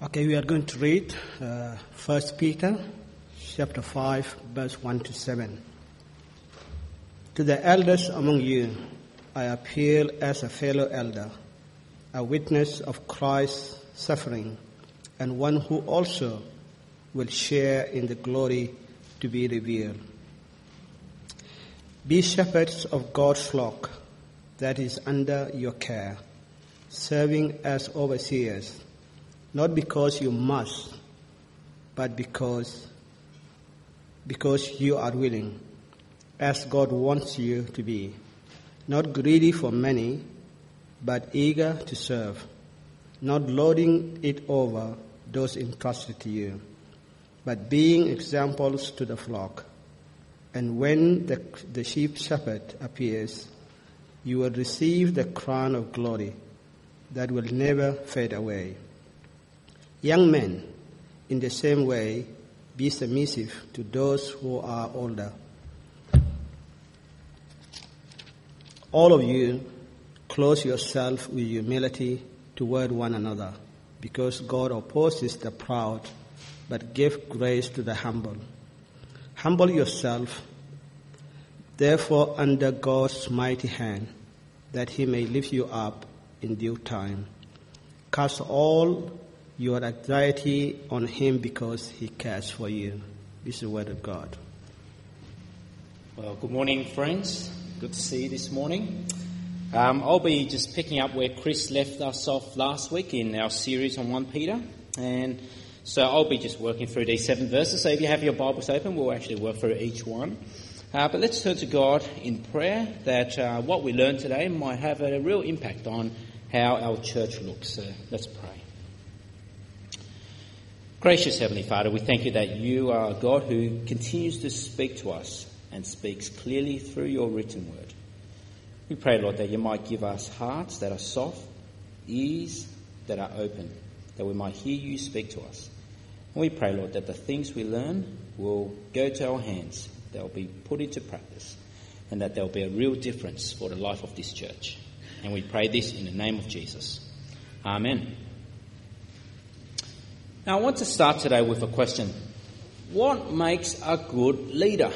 Okay, we are going to read uh, 1 Peter chapter 5, verse 1 to 7. To the elders among you, I appeal as a fellow elder, a witness of Christ's suffering, and one who also will share in the glory to be revealed. Be shepherds of God's flock that is under your care, serving as overseers not because you must, but because because you are willing, as God wants you to be, not greedy for money, but eager to serve, not lording it over those entrusted to you, but being examples to the flock. And when the, the sheep shepherd appears, you will receive the crown of glory that will never fade away. Young men, in the same way, be submissive to those who are older. All of you, clothe yourself with humility toward one another, because God opposes the proud, but gives grace to the humble. Humble yourself, therefore, under God's mighty hand, that he may lift you up in due time. Cast all your anxiety on him because he cares for you. This is the word of God. Well, good morning, friends. Good to see you this morning. Um, I'll be just picking up where Chris left us off last week in our series on 1 Peter. And so I'll be just working through these seven verses. So if you have your Bibles open, we'll actually work through each one. Uh, but let's turn to God in prayer that uh, what we learn today might have a real impact on how our church looks. So let's pray. Gracious Heavenly Father, we thank you that you are a God who continues to speak to us and speaks clearly through your written word. We pray, Lord, that you might give us hearts that are soft, ears that are open, that we might hear you speak to us. And we pray, Lord, that the things we learn will go to our hands, they'll be put into practice, and that there'll be a real difference for the life of this church. And we pray this in the name of Jesus. Amen. Now, I want to start today with a question What makes a good leader?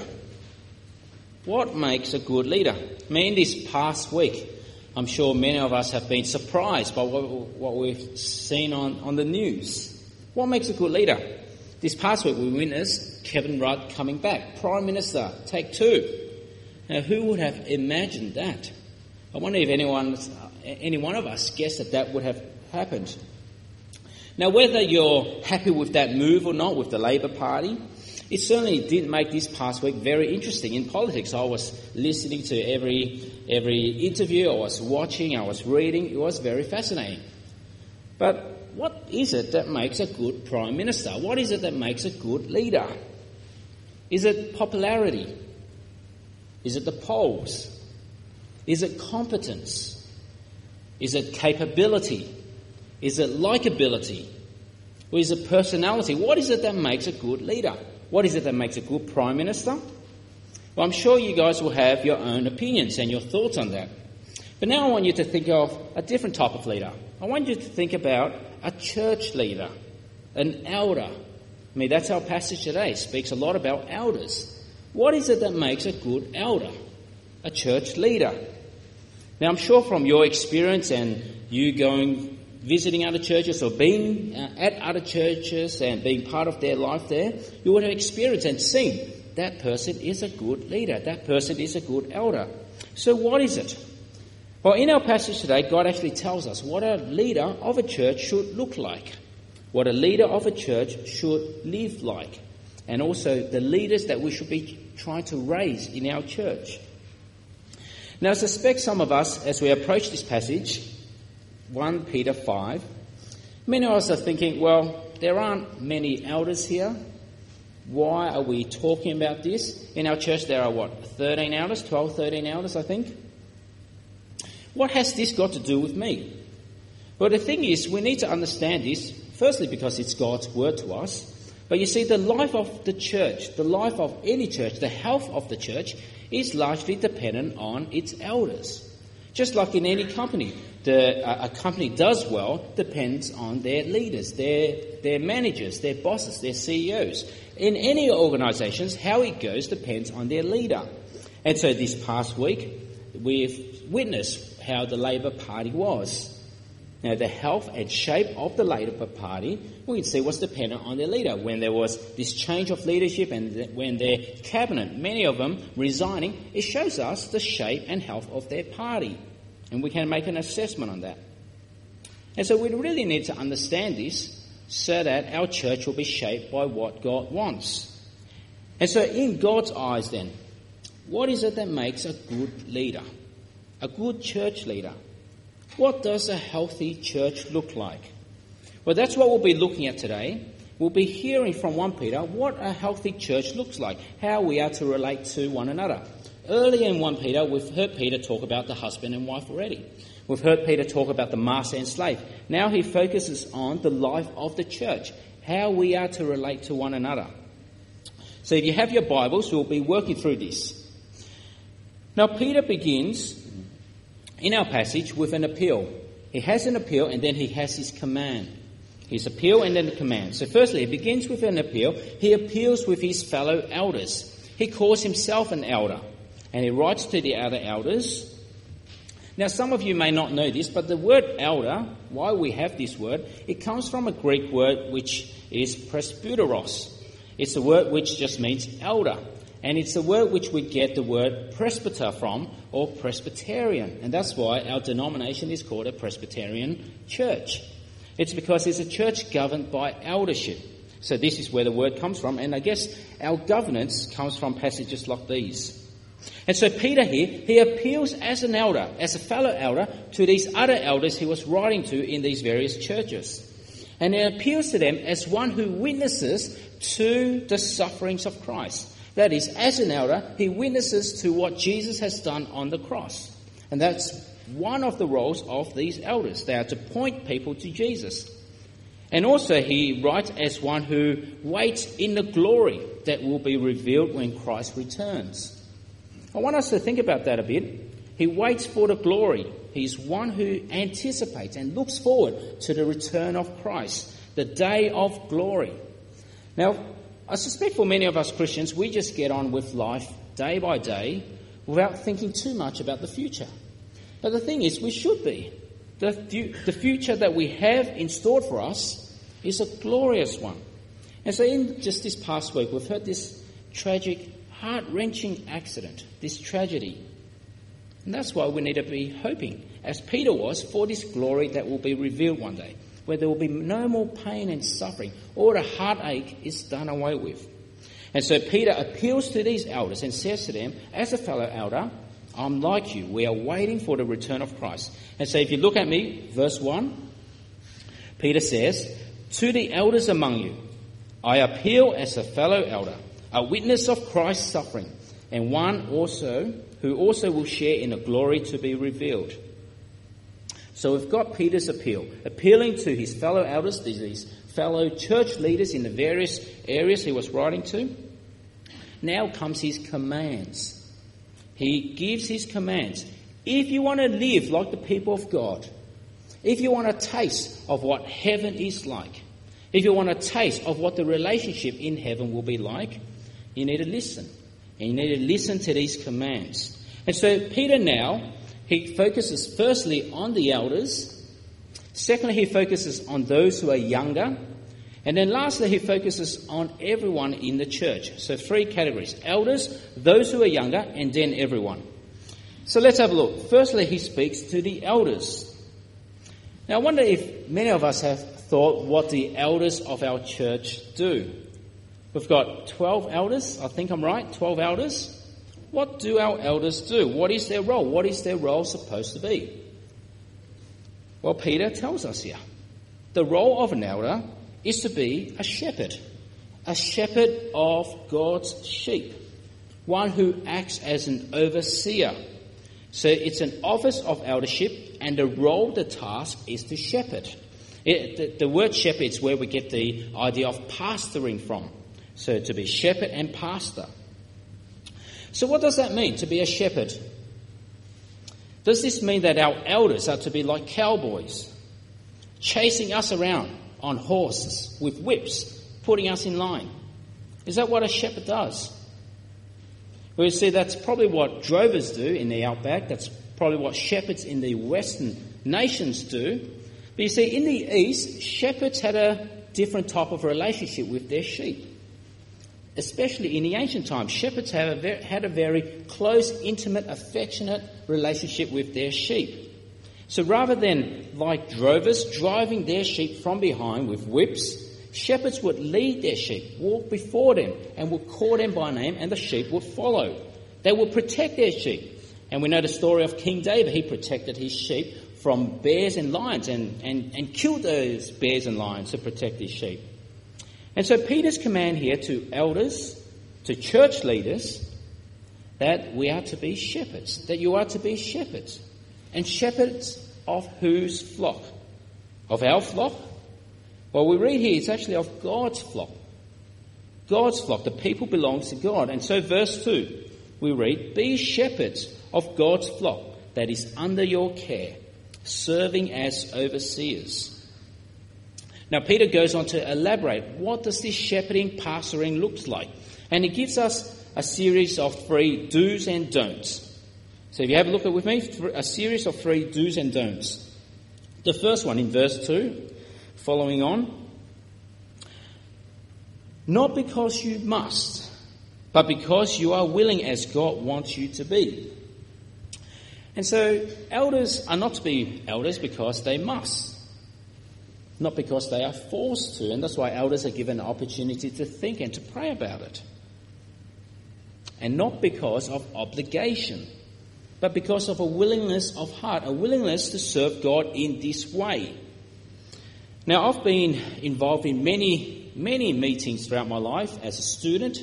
What makes a good leader? I mean, this past week, I'm sure many of us have been surprised by what, what we've seen on, on the news. What makes a good leader? This past week, we witnessed Kevin Rudd coming back, Prime Minister, take two. Now, who would have imagined that? I wonder if anyone, any one of us guessed that that would have happened. Now, whether you're happy with that move or not with the Labor Party, it certainly did make this past week very interesting in politics. I was listening to every, every interview, I was watching, I was reading. It was very fascinating. But what is it that makes a good Prime Minister? What is it that makes a good leader? Is it popularity? Is it the polls? Is it competence? Is it capability? Is it likability? Or is it personality? What is it that makes a good leader? What is it that makes a good prime minister? Well, I'm sure you guys will have your own opinions and your thoughts on that. But now I want you to think of a different type of leader. I want you to think about a church leader, an elder. I mean, that's our passage today. It speaks a lot about elders. What is it that makes a good elder? A church leader. Now, I'm sure from your experience and you going visiting other churches or being uh, at other churches and being part of their life there, you would have experienced and seen that person is a good leader. That person is a good elder. So, what is it? Well, in our passage today, God actually tells us what a leader of a church should look like, what a leader of a church should live like, and also the leaders that we should be trying to raise in our church. Now, I suspect some of us, as we approach this passage, 1 Peter 5, many of us are thinking, well, there aren't many elders here. Why are we talking about this? In our church, there are what, 13 elders, 12, 13 elders, I think? What has this got to do with me? Well, the thing is, we need to understand this, firstly, because it's God's word to us. But you see, the life of the church, the life of any church, the health of the church, is largely dependent on its elders. Just like in any company, the, a company does well depends on their leaders, their, their managers, their bosses, their CEOs. In any organisations, how it goes depends on their leader. And so this past week, we've witnessed how the Labor Party was. Now, the health and shape of the Labor Party, we can see was dependent on their leader. When there was this change of leadership and when their cabinet, many of them resigning, it shows us the shape and health of their party. And we can make an assessment on that. And so we really need to understand this so that our church will be shaped by what God wants. And so, in God's eyes, then, what is it that makes a good leader? A good church leader? What does a healthy church look like? Well, that's what we'll be looking at today. We'll be hearing from 1 Peter what a healthy church looks like, how we are to relate to one another. Earlier in 1 Peter, we've heard Peter talk about the husband and wife already. We've heard Peter talk about the master and slave. Now he focuses on the life of the church, how we are to relate to one another. So if you have your Bibles, we'll be working through this. Now, Peter begins in our passage with an appeal. He has an appeal and then he has his command. His appeal and then the command. So, firstly, he begins with an appeal. He appeals with his fellow elders. He calls himself an elder and he writes to the other elders. Now, some of you may not know this, but the word elder, why we have this word, it comes from a Greek word which is presbyteros. It's a word which just means elder. And it's the word which we get the word presbyter from, or Presbyterian. And that's why our denomination is called a Presbyterian church. It's because it's a church governed by eldership. So this is where the word comes from. And I guess our governance comes from passages like these. And so Peter here, he appeals as an elder, as a fellow elder, to these other elders he was writing to in these various churches. And he appeals to them as one who witnesses to the sufferings of Christ. That is, as an elder, he witnesses to what Jesus has done on the cross. And that's one of the roles of these elders. They are to point people to Jesus. And also, he writes as one who waits in the glory that will be revealed when Christ returns. I want us to think about that a bit. He waits for the glory. He's one who anticipates and looks forward to the return of Christ, the day of glory. Now, I suspect for many of us Christians, we just get on with life day by day without thinking too much about the future. But the thing is, we should be. The, the future that we have in store for us is a glorious one. And so, in just this past week, we've heard this tragic, heart wrenching accident, this tragedy. And that's why we need to be hoping, as Peter was, for this glory that will be revealed one day where there will be no more pain and suffering. All the heartache is done away with. And so Peter appeals to these elders and says to them, as a fellow elder, I'm like you. We are waiting for the return of Christ. And so if you look at me, verse 1, Peter says, To the elders among you, I appeal as a fellow elder, a witness of Christ's suffering, and one also who also will share in the glory to be revealed. So we've got Peter's appeal, appealing to his fellow elders, these fellow church leaders in the various areas he was writing to. Now comes his commands. He gives his commands. If you want to live like the people of God, if you want a taste of what heaven is like, if you want a taste of what the relationship in heaven will be like, you need to listen. And you need to listen to these commands. And so Peter now he focuses firstly on the elders. Secondly, he focuses on those who are younger. And then lastly, he focuses on everyone in the church. So three categories elders, those who are younger, and then everyone. So let's have a look. Firstly, he speaks to the elders. Now, I wonder if many of us have thought what the elders of our church do. We've got 12 elders, I think I'm right, 12 elders. What do our elders do? What is their role? What is their role supposed to be? Well, Peter tells us here. The role of an elder is to be a shepherd, a shepherd of God's sheep, one who acts as an overseer. So it's an office of eldership, and the role, the task, is to shepherd. It, the, the word shepherd is where we get the idea of pastoring from. So to be shepherd and pastor. So, what does that mean to be a shepherd? Does this mean that our elders are to be like cowboys, chasing us around on horses with whips, putting us in line? Is that what a shepherd does? Well, you see, that's probably what drovers do in the outback. That's probably what shepherds in the western nations do. But you see, in the east, shepherds had a different type of relationship with their sheep. Especially in the ancient times, shepherds a, very, had a very close, intimate, affectionate relationship with their sheep. So rather than, like drovers, driving their sheep from behind with whips, shepherds would lead their sheep, walk before them, and would call them by name, and the sheep would follow. They would protect their sheep. And we know the story of King David. He protected his sheep from bears and lions and, and, and killed those bears and lions to protect his sheep. And so Peter's command here to elders, to church leaders, that we are to be shepherds, that you are to be shepherds. And shepherds of whose flock? Of our flock? Well, we read here it's actually of God's flock. God's flock. The people belongs to God. And so verse 2, we read, Be shepherds of God's flock that is under your care, serving as overseers. Now Peter goes on to elaborate what does this shepherding, pastoring looks like? And he gives us a series of three do's and don'ts. So if you have a look at with me, a series of three do's and don'ts. The first one in verse 2, following on. Not because you must, but because you are willing as God wants you to be. And so elders are not to be elders because they must, not because they are forced to, and that's why elders are given an opportunity to think and to pray about it. And not because of obligation, but because of a willingness of heart, a willingness to serve God in this way. Now, I've been involved in many, many meetings throughout my life as a student,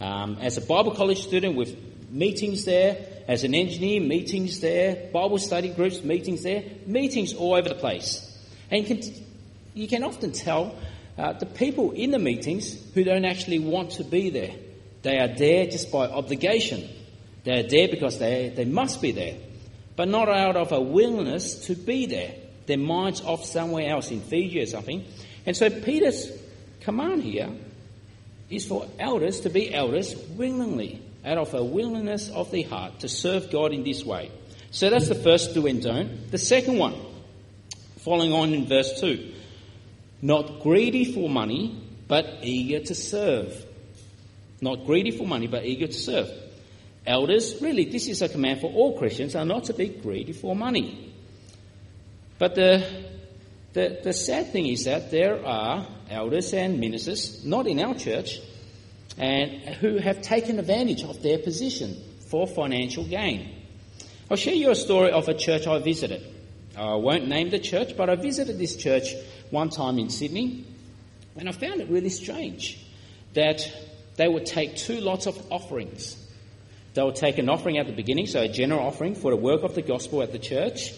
um, as a Bible college student with meetings there, as an engineer, meetings there, Bible study groups, meetings there, meetings all over the place. And you can, you can often tell uh, the people in the meetings who don't actually want to be there. They are there just by obligation. They are there because they, they must be there, but not out of a willingness to be there. Their mind's off somewhere else in Fiji or something. And so Peter's command here is for elders to be elders willingly out of a willingness of the heart to serve God in this way. So that's the first do and don't. The second one, following on in verse 2, not greedy for money, but eager to serve. Not greedy for money, but eager to serve. Elders, really, this is a command for all Christians, are not to be greedy for money. But the, the, the sad thing is that there are elders and ministers, not in our church, and who have taken advantage of their position for financial gain. I'll share you a story of a church I visited. I won't name the church, but I visited this church one time in Sydney, and I found it really strange that they would take two lots of offerings. They would take an offering at the beginning, so a general offering for the work of the gospel at the church.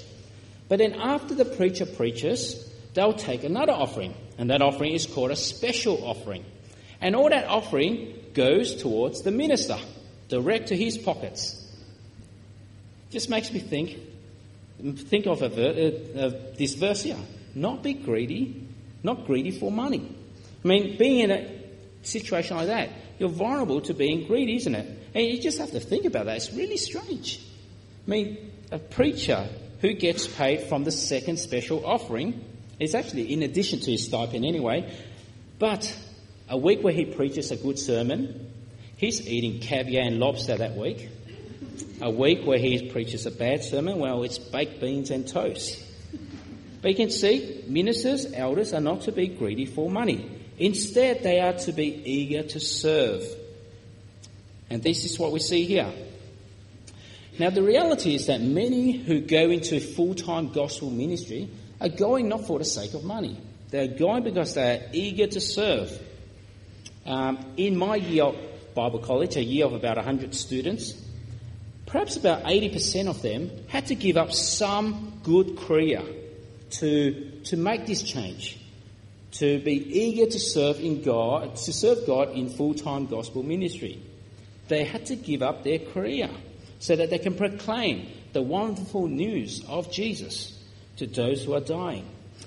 But then after the preacher preaches, they'll take another offering, and that offering is called a special offering. And all that offering goes towards the minister, direct to his pockets. Just makes me think, think of, ver- uh, this verse here. Not be greedy, not greedy for money. I mean, being in a situation like that, you're vulnerable to being greedy, isn't it? And you just have to think about that. It's really strange. I mean, a preacher who gets paid from the second special offering is actually in addition to his stipend anyway, but a week where he preaches a good sermon, he's eating caviar and lobster that week. A week where he preaches a bad sermon, well, it's baked beans and toast. But you can see, ministers, elders are not to be greedy for money. Instead, they are to be eager to serve. And this is what we see here. Now, the reality is that many who go into full time gospel ministry are going not for the sake of money. They're going because they are eager to serve. Um, in my year of Bible college, a year of about 100 students, perhaps about 80% of them had to give up some good career to, to make this change, to be eager to serve in God, to serve God in full-time gospel ministry. They had to give up their career so that they can proclaim the wonderful news of Jesus to those who are dying.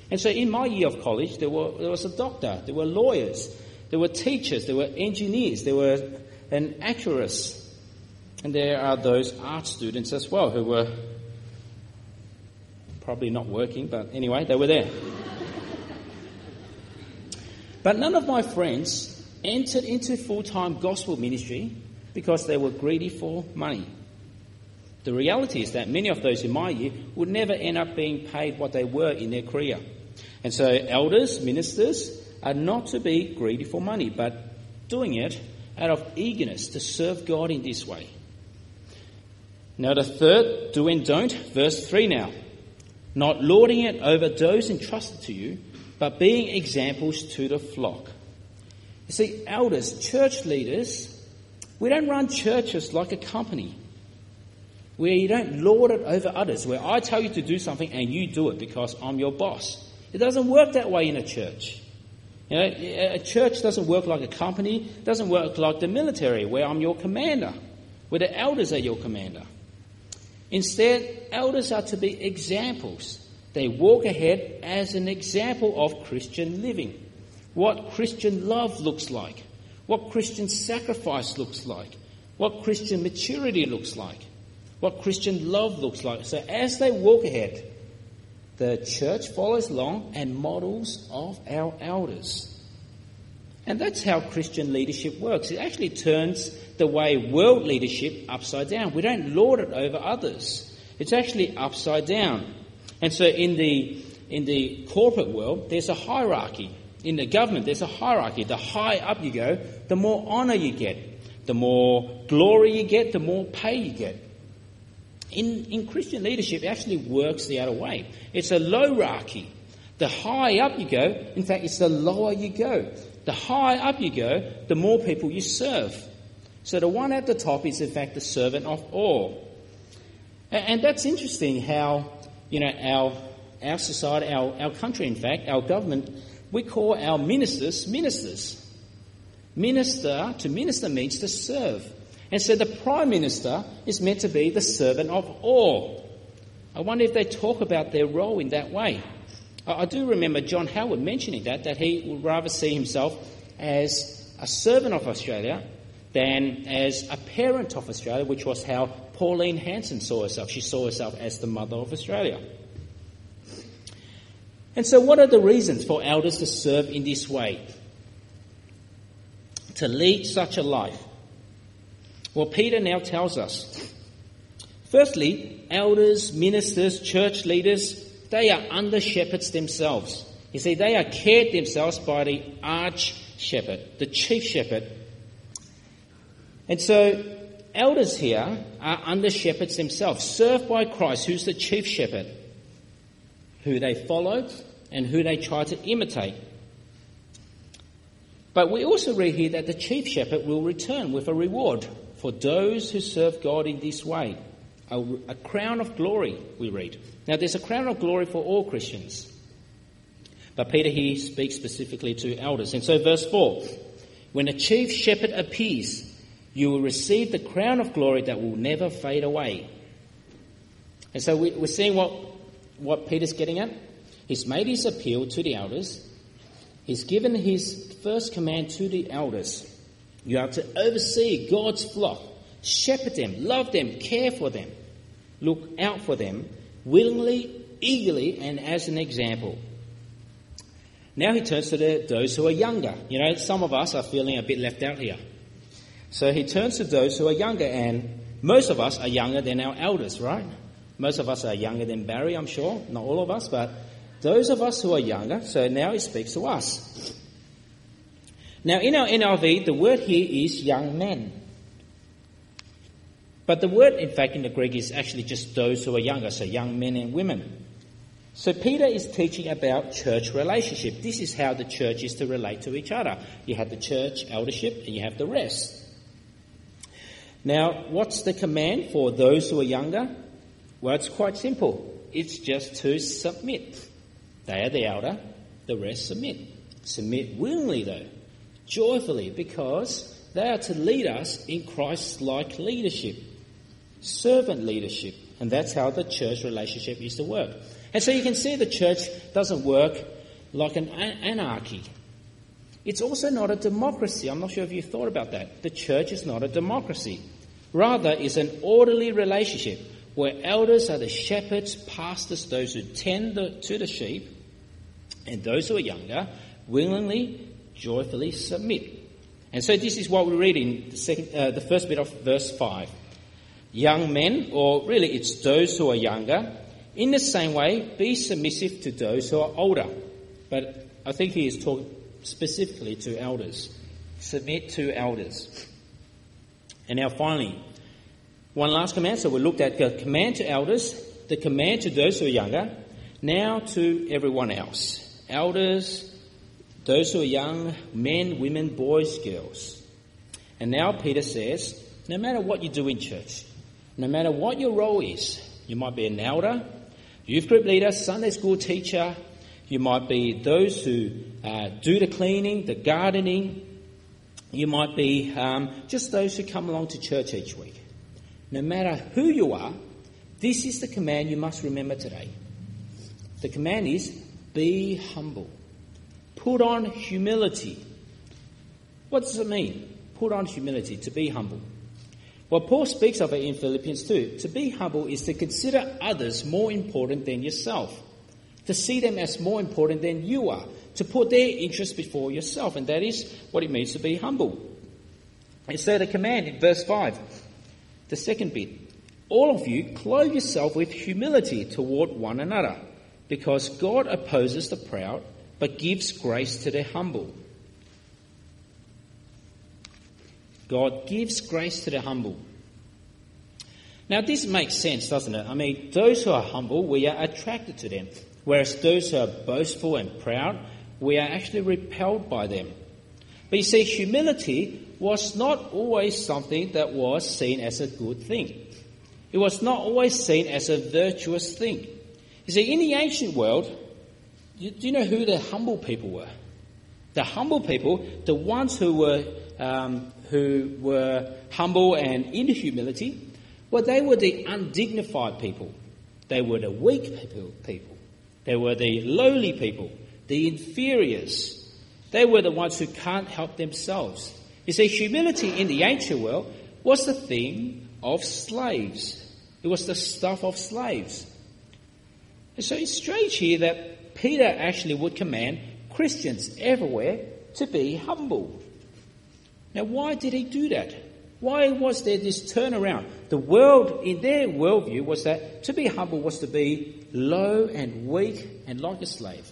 And so in my year of college, there, were, there was a doctor, there were lawyers, there were teachers, there were engineers, there were an actuarists, and there are those art students as well who were probably not working, but anyway, they were there. but none of my friends entered into full time gospel ministry because they were greedy for money. The reality is that many of those in my year would never end up being paid what they were in their career. And so, elders, ministers, are not to be greedy for money, but doing it out of eagerness to serve God in this way. Now, the third do and don't, verse 3 now. Not lording it over those entrusted to you, but being examples to the flock. You see, elders, church leaders, we don't run churches like a company where you don't lord it over others, where I tell you to do something and you do it because I'm your boss. It doesn't work that way in a church. You know, a church doesn't work like a company, doesn't work like the military, where I'm your commander, where the elders are your commander. Instead, elders are to be examples. They walk ahead as an example of Christian living what Christian love looks like, what Christian sacrifice looks like, what Christian maturity looks like, what Christian love looks like. So as they walk ahead, the church follows along and models of our elders. And that's how Christian leadership works. It actually turns the way world leadership upside down. We don't lord it over others. It's actually upside down. And so in the in the corporate world, there's a hierarchy in the government, there's a hierarchy. The higher up you go, the more honour you get. The more glory you get, the more pay you get. In, in Christian leadership, it actually works the other way. It's a hierarchy. The higher up you go, in fact, it's the lower you go. The higher up you go, the more people you serve. So the one at the top is, in fact, the servant of all. And, that's interesting how, you know, our, our society, our, our country, in fact, our government we call our ministers ministers. Minister, to minister means to serve. And so the Prime Minister is meant to be the servant of all. I wonder if they talk about their role in that way. I do remember John Howard mentioning that, that he would rather see himself as a servant of Australia than as a parent of Australia, which was how Pauline Hanson saw herself. She saw herself as the mother of Australia. And so, what are the reasons for elders to serve in this way? To lead such a life? Well, Peter now tells us. Firstly, elders, ministers, church leaders, they are under shepherds themselves. You see, they are cared themselves by the arch shepherd, the chief shepherd. And so, elders here are under shepherds themselves, served by Christ, who's the chief shepherd who they followed and who they try to imitate. But we also read here that the chief shepherd will return with a reward for those who serve God in this way. A, a, crown of glory, we read. Now, there's a crown of glory for all Christians. But Peter here speaks specifically to elders. And so, verse 4 When the chief shepherd appears, you will receive the crown of glory that will never fade away. And so, we, we're seeing what what Peter's getting at? He's made his appeal to the elders. He's given his first command to the elders. You are to oversee God's flock, shepherd them, love them, care for them, look out for them, willingly, eagerly, and as an example. Now he turns to the, those who are younger. You know, some of us are feeling a bit left out here. So he turns to those who are younger, and most of us are younger than our elders, right? Most of us are younger than Barry, I'm sure. Not all of us, but those of us who are younger, so now he speaks to us. Now, in our NIV, the word here is young men. But the word, in fact, in the Greek is actually just those who are younger, so young men and women. So Peter is teaching about church relationship. This is how the church is to relate to each other. You have the church eldership and you have the rest. Now, what's the command for those who are younger? Well, it's quite simple. It's just to submit. They are the elder, the rest submit. Submit willingly, though, joyfully, because they are to lead us in Christ like leadership, servant leadership. And that's how the church relationship is to work. And so you can see the church doesn't work like an anarchy. It's also not a democracy. I'm not sure if you thought about that. The church is not a democracy. Rather, it's an orderly relationship where elders are the shepherds, pastors, those who tend the, to the sheep, and those who are younger willingly, joyfully submit. And so this is what we read in the, second, uh, the first bit of verse 5. Young men, or really it's those who are younger, in the same way, be submissive to those who are older. But I think he is talking specifically to elders. Submit to elders. And now finally, one last command. So we looked at the command to elders, the command to those who are younger, now to everyone else. Elders, those who are young, men, women, boys, girls. And now Peter says, no matter what you do in church, no matter what your role is, you might be an elder, youth group leader, Sunday school teacher, you might be those who uh, do the cleaning, the gardening, you might be um, just those who come along to church each week. No matter who you are, this is the command you must remember today. The command is be humble. Put on humility. What does it mean? Put on humility, to be humble. Well, Paul speaks of it in Philippians 2. To be humble is to consider others more important than yourself, to see them as more important than you are, to put their interests before yourself. And that is what it means to be humble. And so the command in verse 5, the second bit, all of you clothe yourself with humility toward one another, because God opposes the proud, but gives grace to the humble. God gives grace to the humble. Now, this makes sense, doesn't it? I mean, those who are humble, we are attracted to them, whereas those who are boastful and proud, we are actually repelled by them. But you see, humility was not always something that was seen as a good thing. It was not always seen as a virtuous thing. You see, in the ancient world, do you know who the humble people were? The humble people, the ones who were um, who were humble and in humility, well, they were the undignified people. They were the weak people. people. They were the lowly people, the inferiors. They were the ones who can't help themselves. You see, humility in the ancient world was the thing of slaves. It was the stuff of slaves. And so it's strange here that Peter actually would command Christians everywhere to be humble. Now, why did he do that? Why was there this turnaround? The world, in their worldview, was that to be humble was to be low and weak and like a slave.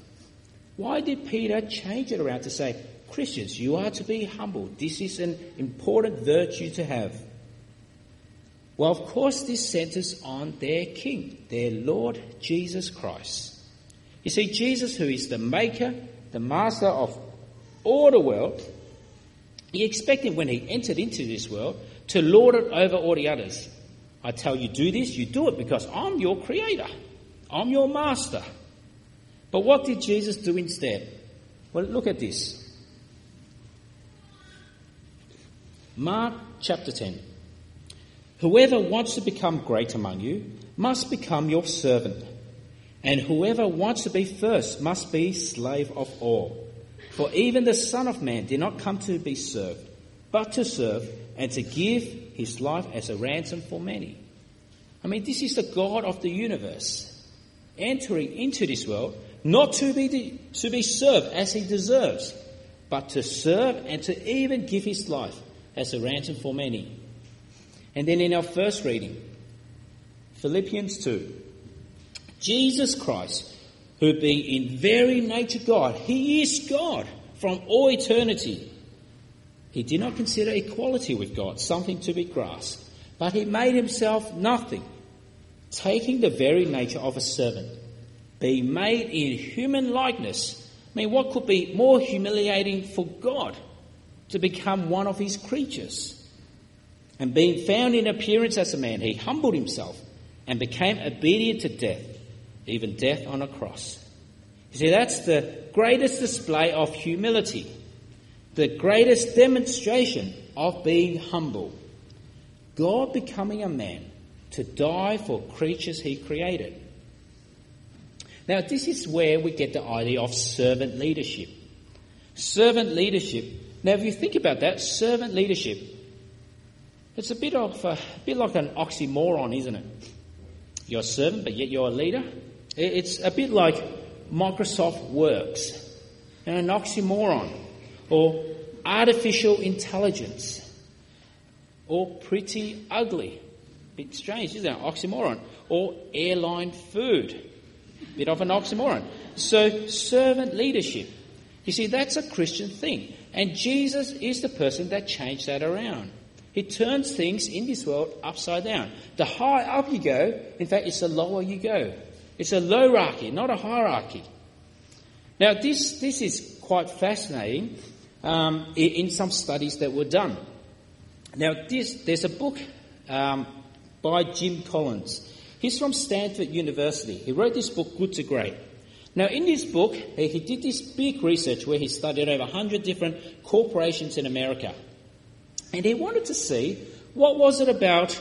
Why did Peter change it around to say, Christians, you are to be humble. This is an important virtue to have. Well, of course, this centers on their King, their Lord Jesus Christ. You see, Jesus, who is the maker, the master of all the world, he expected when he entered into this world to lord it over all the others. I tell you, do this, you do it because I'm your creator. I'm your master. But what did Jesus do instead? Well, look at this. Mark chapter 10. Whoever wants to become great among you must become your servant, and whoever wants to be first must be slave of all. For even the Son of Man did not come to be served, but to serve and to give his life as a ransom for many. I mean, this is the God of the universe entering into this world not to be, to be served as he deserves, but to serve and to even give his life as a ransom for many. And then in our first reading, Philippians 2, Jesus Christ who being in very nature God, he is God from all eternity. He did not consider equality with God something to be grasped, but he made himself nothing, taking the very nature of a servant, being made in human likeness. I mean, what could be more humiliating for God to become one of his creatures? And being found in appearance as a man, he humbled himself and became obedient to death even death on a cross. You see, that's the greatest display of humility, the greatest demonstration of being humble. God becoming a man, to die for creatures he created. Now, this is where we get the idea of servant leadership. Servant leadership. Now, if you think about that, servant leadership, it's a bit of a, a bit like an oxymoron, isn't it? You're a servant, but yet you're a leader. It's a bit like Microsoft Works, an oxymoron, or artificial intelligence, or pretty ugly. Bit strange, isn't it? Oxymoron. Or airline food. Bit of an oxymoron. So, servant leadership. You see, that's a Christian thing. And Jesus is the person that changed that around. He turns things in this world upside down. The higher up you go, in fact, it's the lower you go. It's a hierarchy, not a hierarchy. Now, this, this is quite fascinating um, in, some studies that were done. Now, this, there's a book um, by Jim Collins. He's from Stanford University. He wrote this book, Good to Great. Now, in this book, he did this big research where he studied over 100 different corporations in America. And he wanted to see what was it about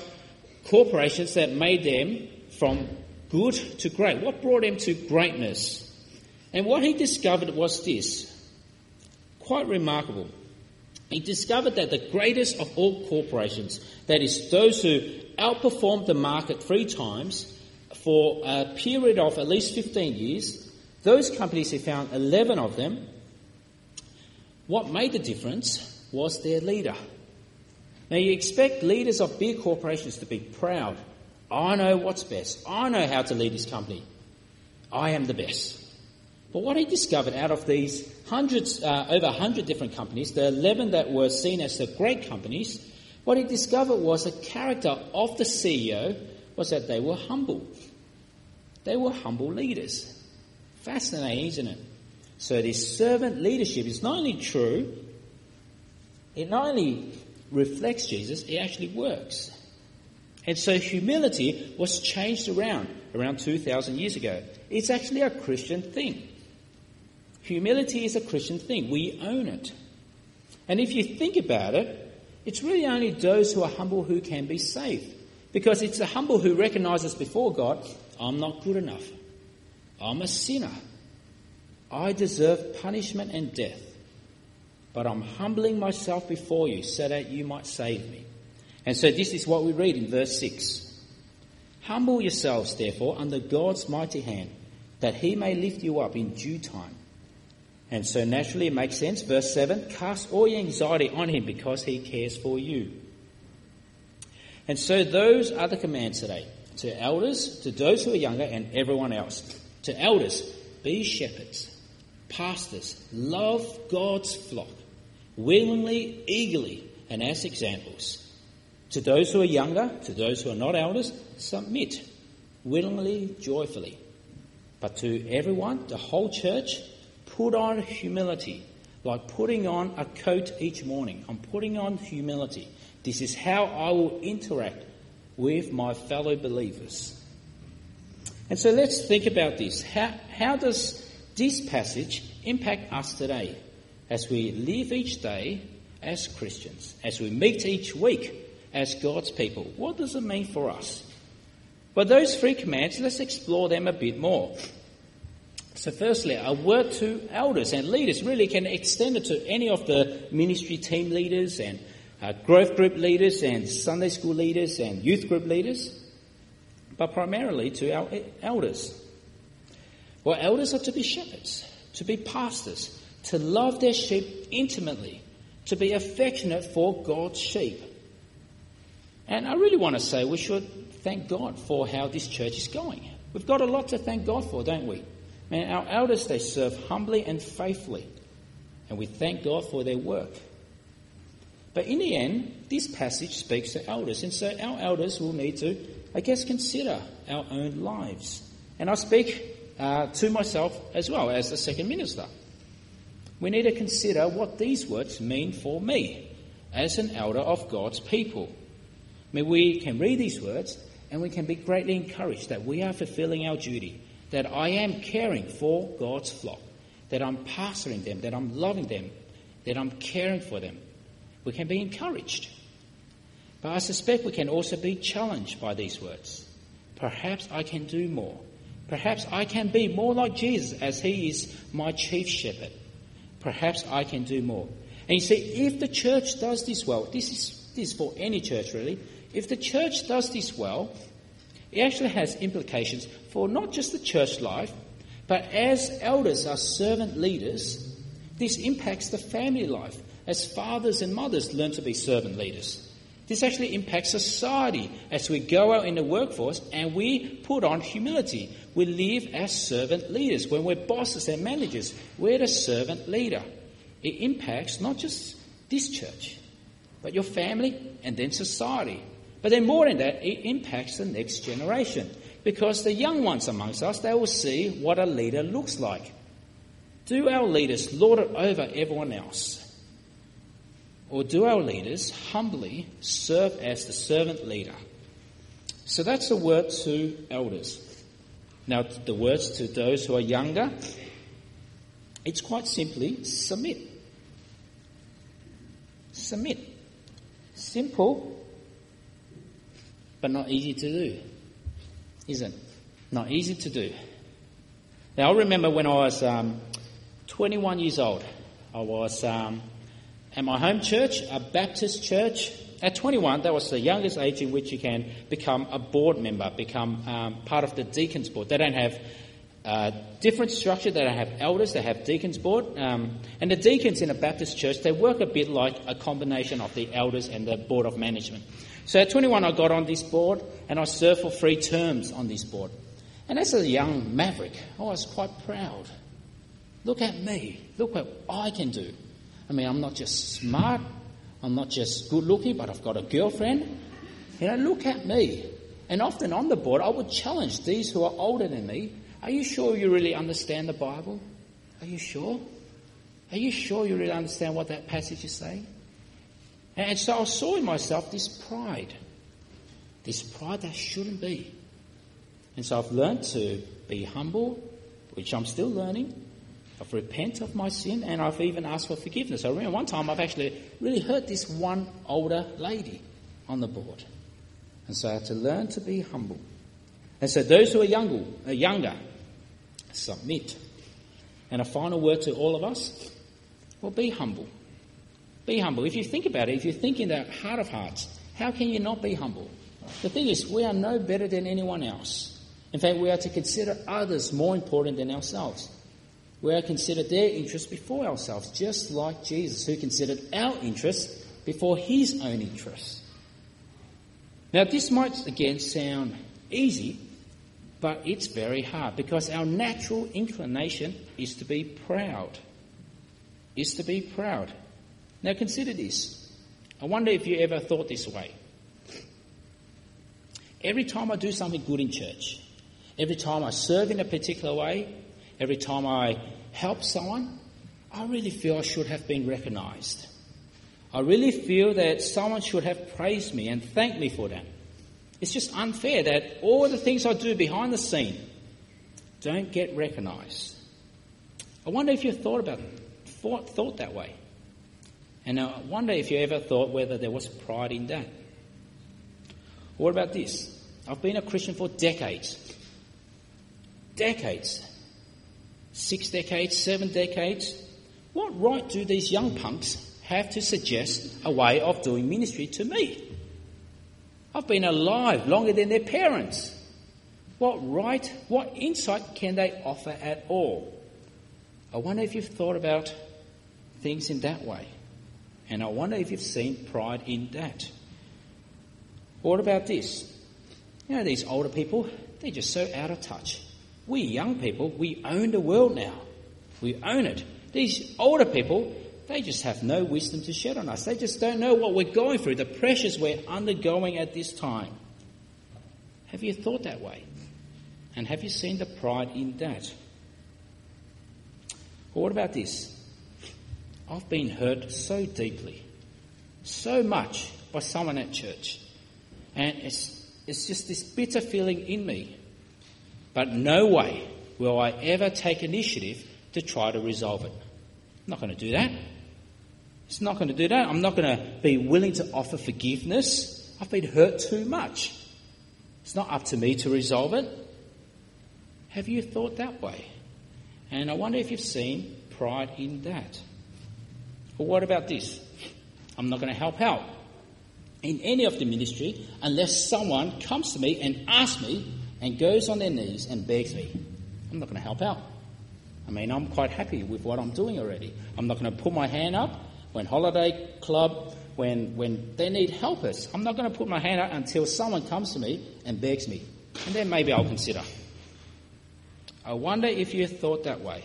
corporations that made them from good to great? What brought them to greatness? And what he discovered was this quite remarkable. He discovered that the greatest of all corporations, that is, those who outperformed the market three times for a period of at least 15 years, those companies, he found 11 of them. What made the difference was their leader. Now, you expect leaders of big corporations to be proud. I know what's best. I know how to lead this company. I am the best. But what he discovered out of these hundreds, uh, over 100 different companies, the 11 that were seen as the great companies, what he discovered was the character of the CEO was that they were humble. They were humble leaders. Fascinating, isn't it? So this servant leadership is not only true, it not only reflects Jesus, it actually works. And so humility was changed around around 2,000 years ago. It's actually a Christian thing. Humility is a Christian thing. We own it. And if you think about it, it's really only those who are humble who can be saved. Because it's the humble who recognizes before God, I'm not good enough. I'm a sinner. I deserve punishment and death. But I'm humbling myself before you so that you might save me. And so this is what we read in verse 6. Humble yourselves, therefore, under God's mighty hand, that he may lift you up in due time. And so naturally it makes sense. Verse 7 Cast all your anxiety on him because he cares for you. And so those are the commands today to elders, to those who are younger, and everyone else. To elders, be shepherds, pastors, love God's flock, willingly, eagerly, and as examples. To those who are younger, to those who are not elders, submit, willingly, joyfully. But to everyone, the whole church, put on humility, like putting on a coat each morning. I'm putting on humility. This is how I will interact with my fellow believers. And so let's think about this. How, how does this passage impact us today as we live each day as Christians, as we meet each week as God's people? What does it mean for us? Well, those three commands, let's explore them a bit more. So, firstly, a word to elders and leaders really can extend it to any of the ministry team leaders and uh, growth group leaders and Sunday school leaders and youth group leaders but primarily to our elders. Well, elders are to be shepherds, to be pastors, to love their sheep intimately, to be affectionate for God's sheep. And I really want to say we should thank God for how this church is going. We've got a lot to thank God for, don't we? Man, our elders, they serve humbly and faithfully. And we thank God for their work. But in the end, this passage speaks to elders. And so our elders will need to I guess, consider our own lives. And I speak uh, to myself as well as the second minister. We need to consider what these words mean for me as an elder of God's people. I mean, we can read these words and we can be greatly encouraged that we are fulfilling our duty, that I am caring for God's flock, that I'm pastoring them, that I'm loving them, that I'm caring for them. We can be encouraged. But I suspect we can also be challenged by these words. Perhaps I can do more. Perhaps I can be more like Jesus as he is my chief shepherd. Perhaps I can do more. And you see, if the church does this well, this is, this is for any church really, if the church does this well, it actually has implications for not just the church life, but as elders are servant leaders, this impacts the family life as fathers and mothers learn to be servant leaders. This actually impacts society as we go out in the workforce and we put on humility. We live as servant leaders. When we're bosses and managers, we're the servant leader. It impacts not just this church, but your family and then society. But then more than that, it impacts the next generation. Because the young ones amongst us, they will see what a leader looks like. Do our leaders lord it over everyone else? Or do our leaders humbly serve as the servant leader? So that's the word to elders. Now, the words to those who are younger, it's quite simply submit. Submit. Simple, but not easy to do, isn't it? Not easy to do. Now, I remember when I was um, 21 years old, I was um, at my home church, a Baptist church. At 21, that was the youngest age in which you can become a board member, become um, part of the deacons board. They don't have uh, different structure. They don't have elders. They have deacons board. Um, and the deacons in a Baptist church, they work a bit like a combination of the elders and the board of management. So at 21, I got on this board and I served for three terms on this board. And as a young maverick, I was quite proud. Look at me. Look what I can do. I mean, I'm not just smart, I'm not just good looking, but I've got a girlfriend. You know, look at me. And often on the board, I would challenge these who are older than me. Are you sure you really understand the Bible? Are you sure? Are you sure you really understand what that passage is saying? And so I saw in myself this pride, this pride that shouldn't be. And so I've learned to be humble, which I'm still learning, I've repented of my sin and I've even asked for forgiveness. I remember one time I've actually really hurt this one older lady on the board. And so I had to learn to be humble. And so those who are younger, are younger submit. And a final word to all of us well, be humble. Be humble. If you think about it, if you think in the heart of hearts, how can you not be humble? The thing is, we are no better than anyone else. In fact, we are to consider others more important than ourselves. We are to consider their interests before ourselves, just like Jesus, who considered our interests before his own interests. Now, this might again sound easy, but it's very hard because our natural inclination is to be proud. Is to be proud. Now, consider this. I wonder if you ever thought this way. Every time I do something good in church, every time I serve in a particular way, every time I help someone, I really feel I should have been recognized. I really feel that someone should have praised me and thanked me for that. It's just unfair that all the things I do behind the scene don't get recognized. I wonder if you've thought about thought, thought that way. And I wonder if you ever thought whether there was pride in that. What about this? I've been a Christian for decades. Decades six decades, seven decades. What right do these young punks have to suggest a way of doing ministry to me? I've been alive longer than their parents. What right, what insight can they offer at all? I wonder if you've thought about things in that way. And I wonder if you've seen pride in that. What about this? You know, these older people, they're just so out of touch. We young people, we own the world now. We own it. These older people, they just have no wisdom to shed on us. They just don't know what we're going through, the pressures we're undergoing at this time. Have you thought that way? And have you seen the pride in that? What about this? I've been hurt so deeply, so much by someone at church. And it's, it's just this bitter feeling in me but no way will I ever take initiative to try to resolve it. I'm not going to do that. It's not going to do that. I'm not going to be willing to offer forgiveness. I've been hurt too much. It's not up to me to resolve it. Have you thought that way? And I wonder if you've seen pride in that. Or what about this? I'm not going to help out in any of the ministry unless someone comes to me and asks me and goes on their knees and begs me. I'm not going to help out. I mean, I'm quite happy with what I'm doing already. I'm not going to put my hand up when holiday club, when, when they need helpers. I'm not going to put my hand up until someone comes to me and begs me. And then maybe I'll consider. I wonder if you thought that way.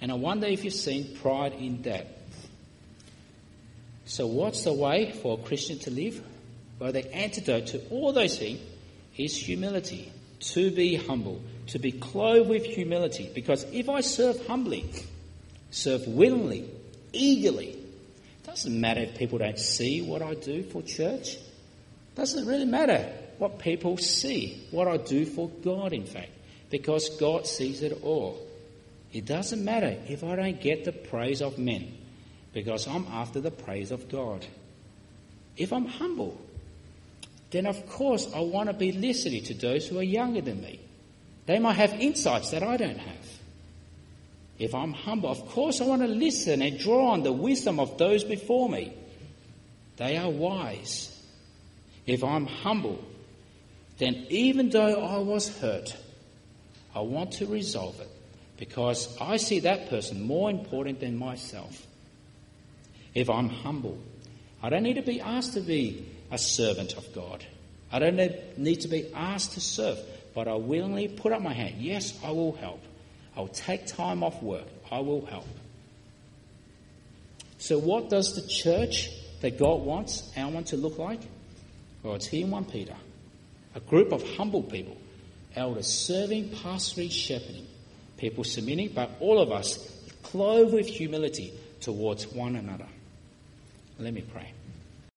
And I wonder if you've seen pride in that. So, what's the way for a Christian to live? Well, the antidote to all those things is humility, to be humble, to be clothed with humility. Because if I serve humbly, serve willingly, eagerly, doesn't matter if people don't see what I do for church. Doesn't really matter what people see, what I do for God, in fact, because God sees it all. It doesn't matter if I don't get the praise of men, because I'm after the praise of God. If I'm humble, then of course I want to be listening to those who are younger than me. They might have insights that I don't have. If I'm humble, of course I want to listen and draw on the wisdom of those before me. They are wise. If I'm humble, then even though I was hurt, I want to resolve it because I see that person more important than myself. If I'm humble, I don't need to be asked to be a servant of God. I don't need to be asked to serve, but I willingly put up my hand. Yes, I will help. I'll take time off work. I will help. So, what does the church that God wants our one to look like? Well, it's here in 1 Peter. A group of humble people, elders serving, pastoring, shepherding, people submitting, but all of us clothed with humility towards one another. Let me pray.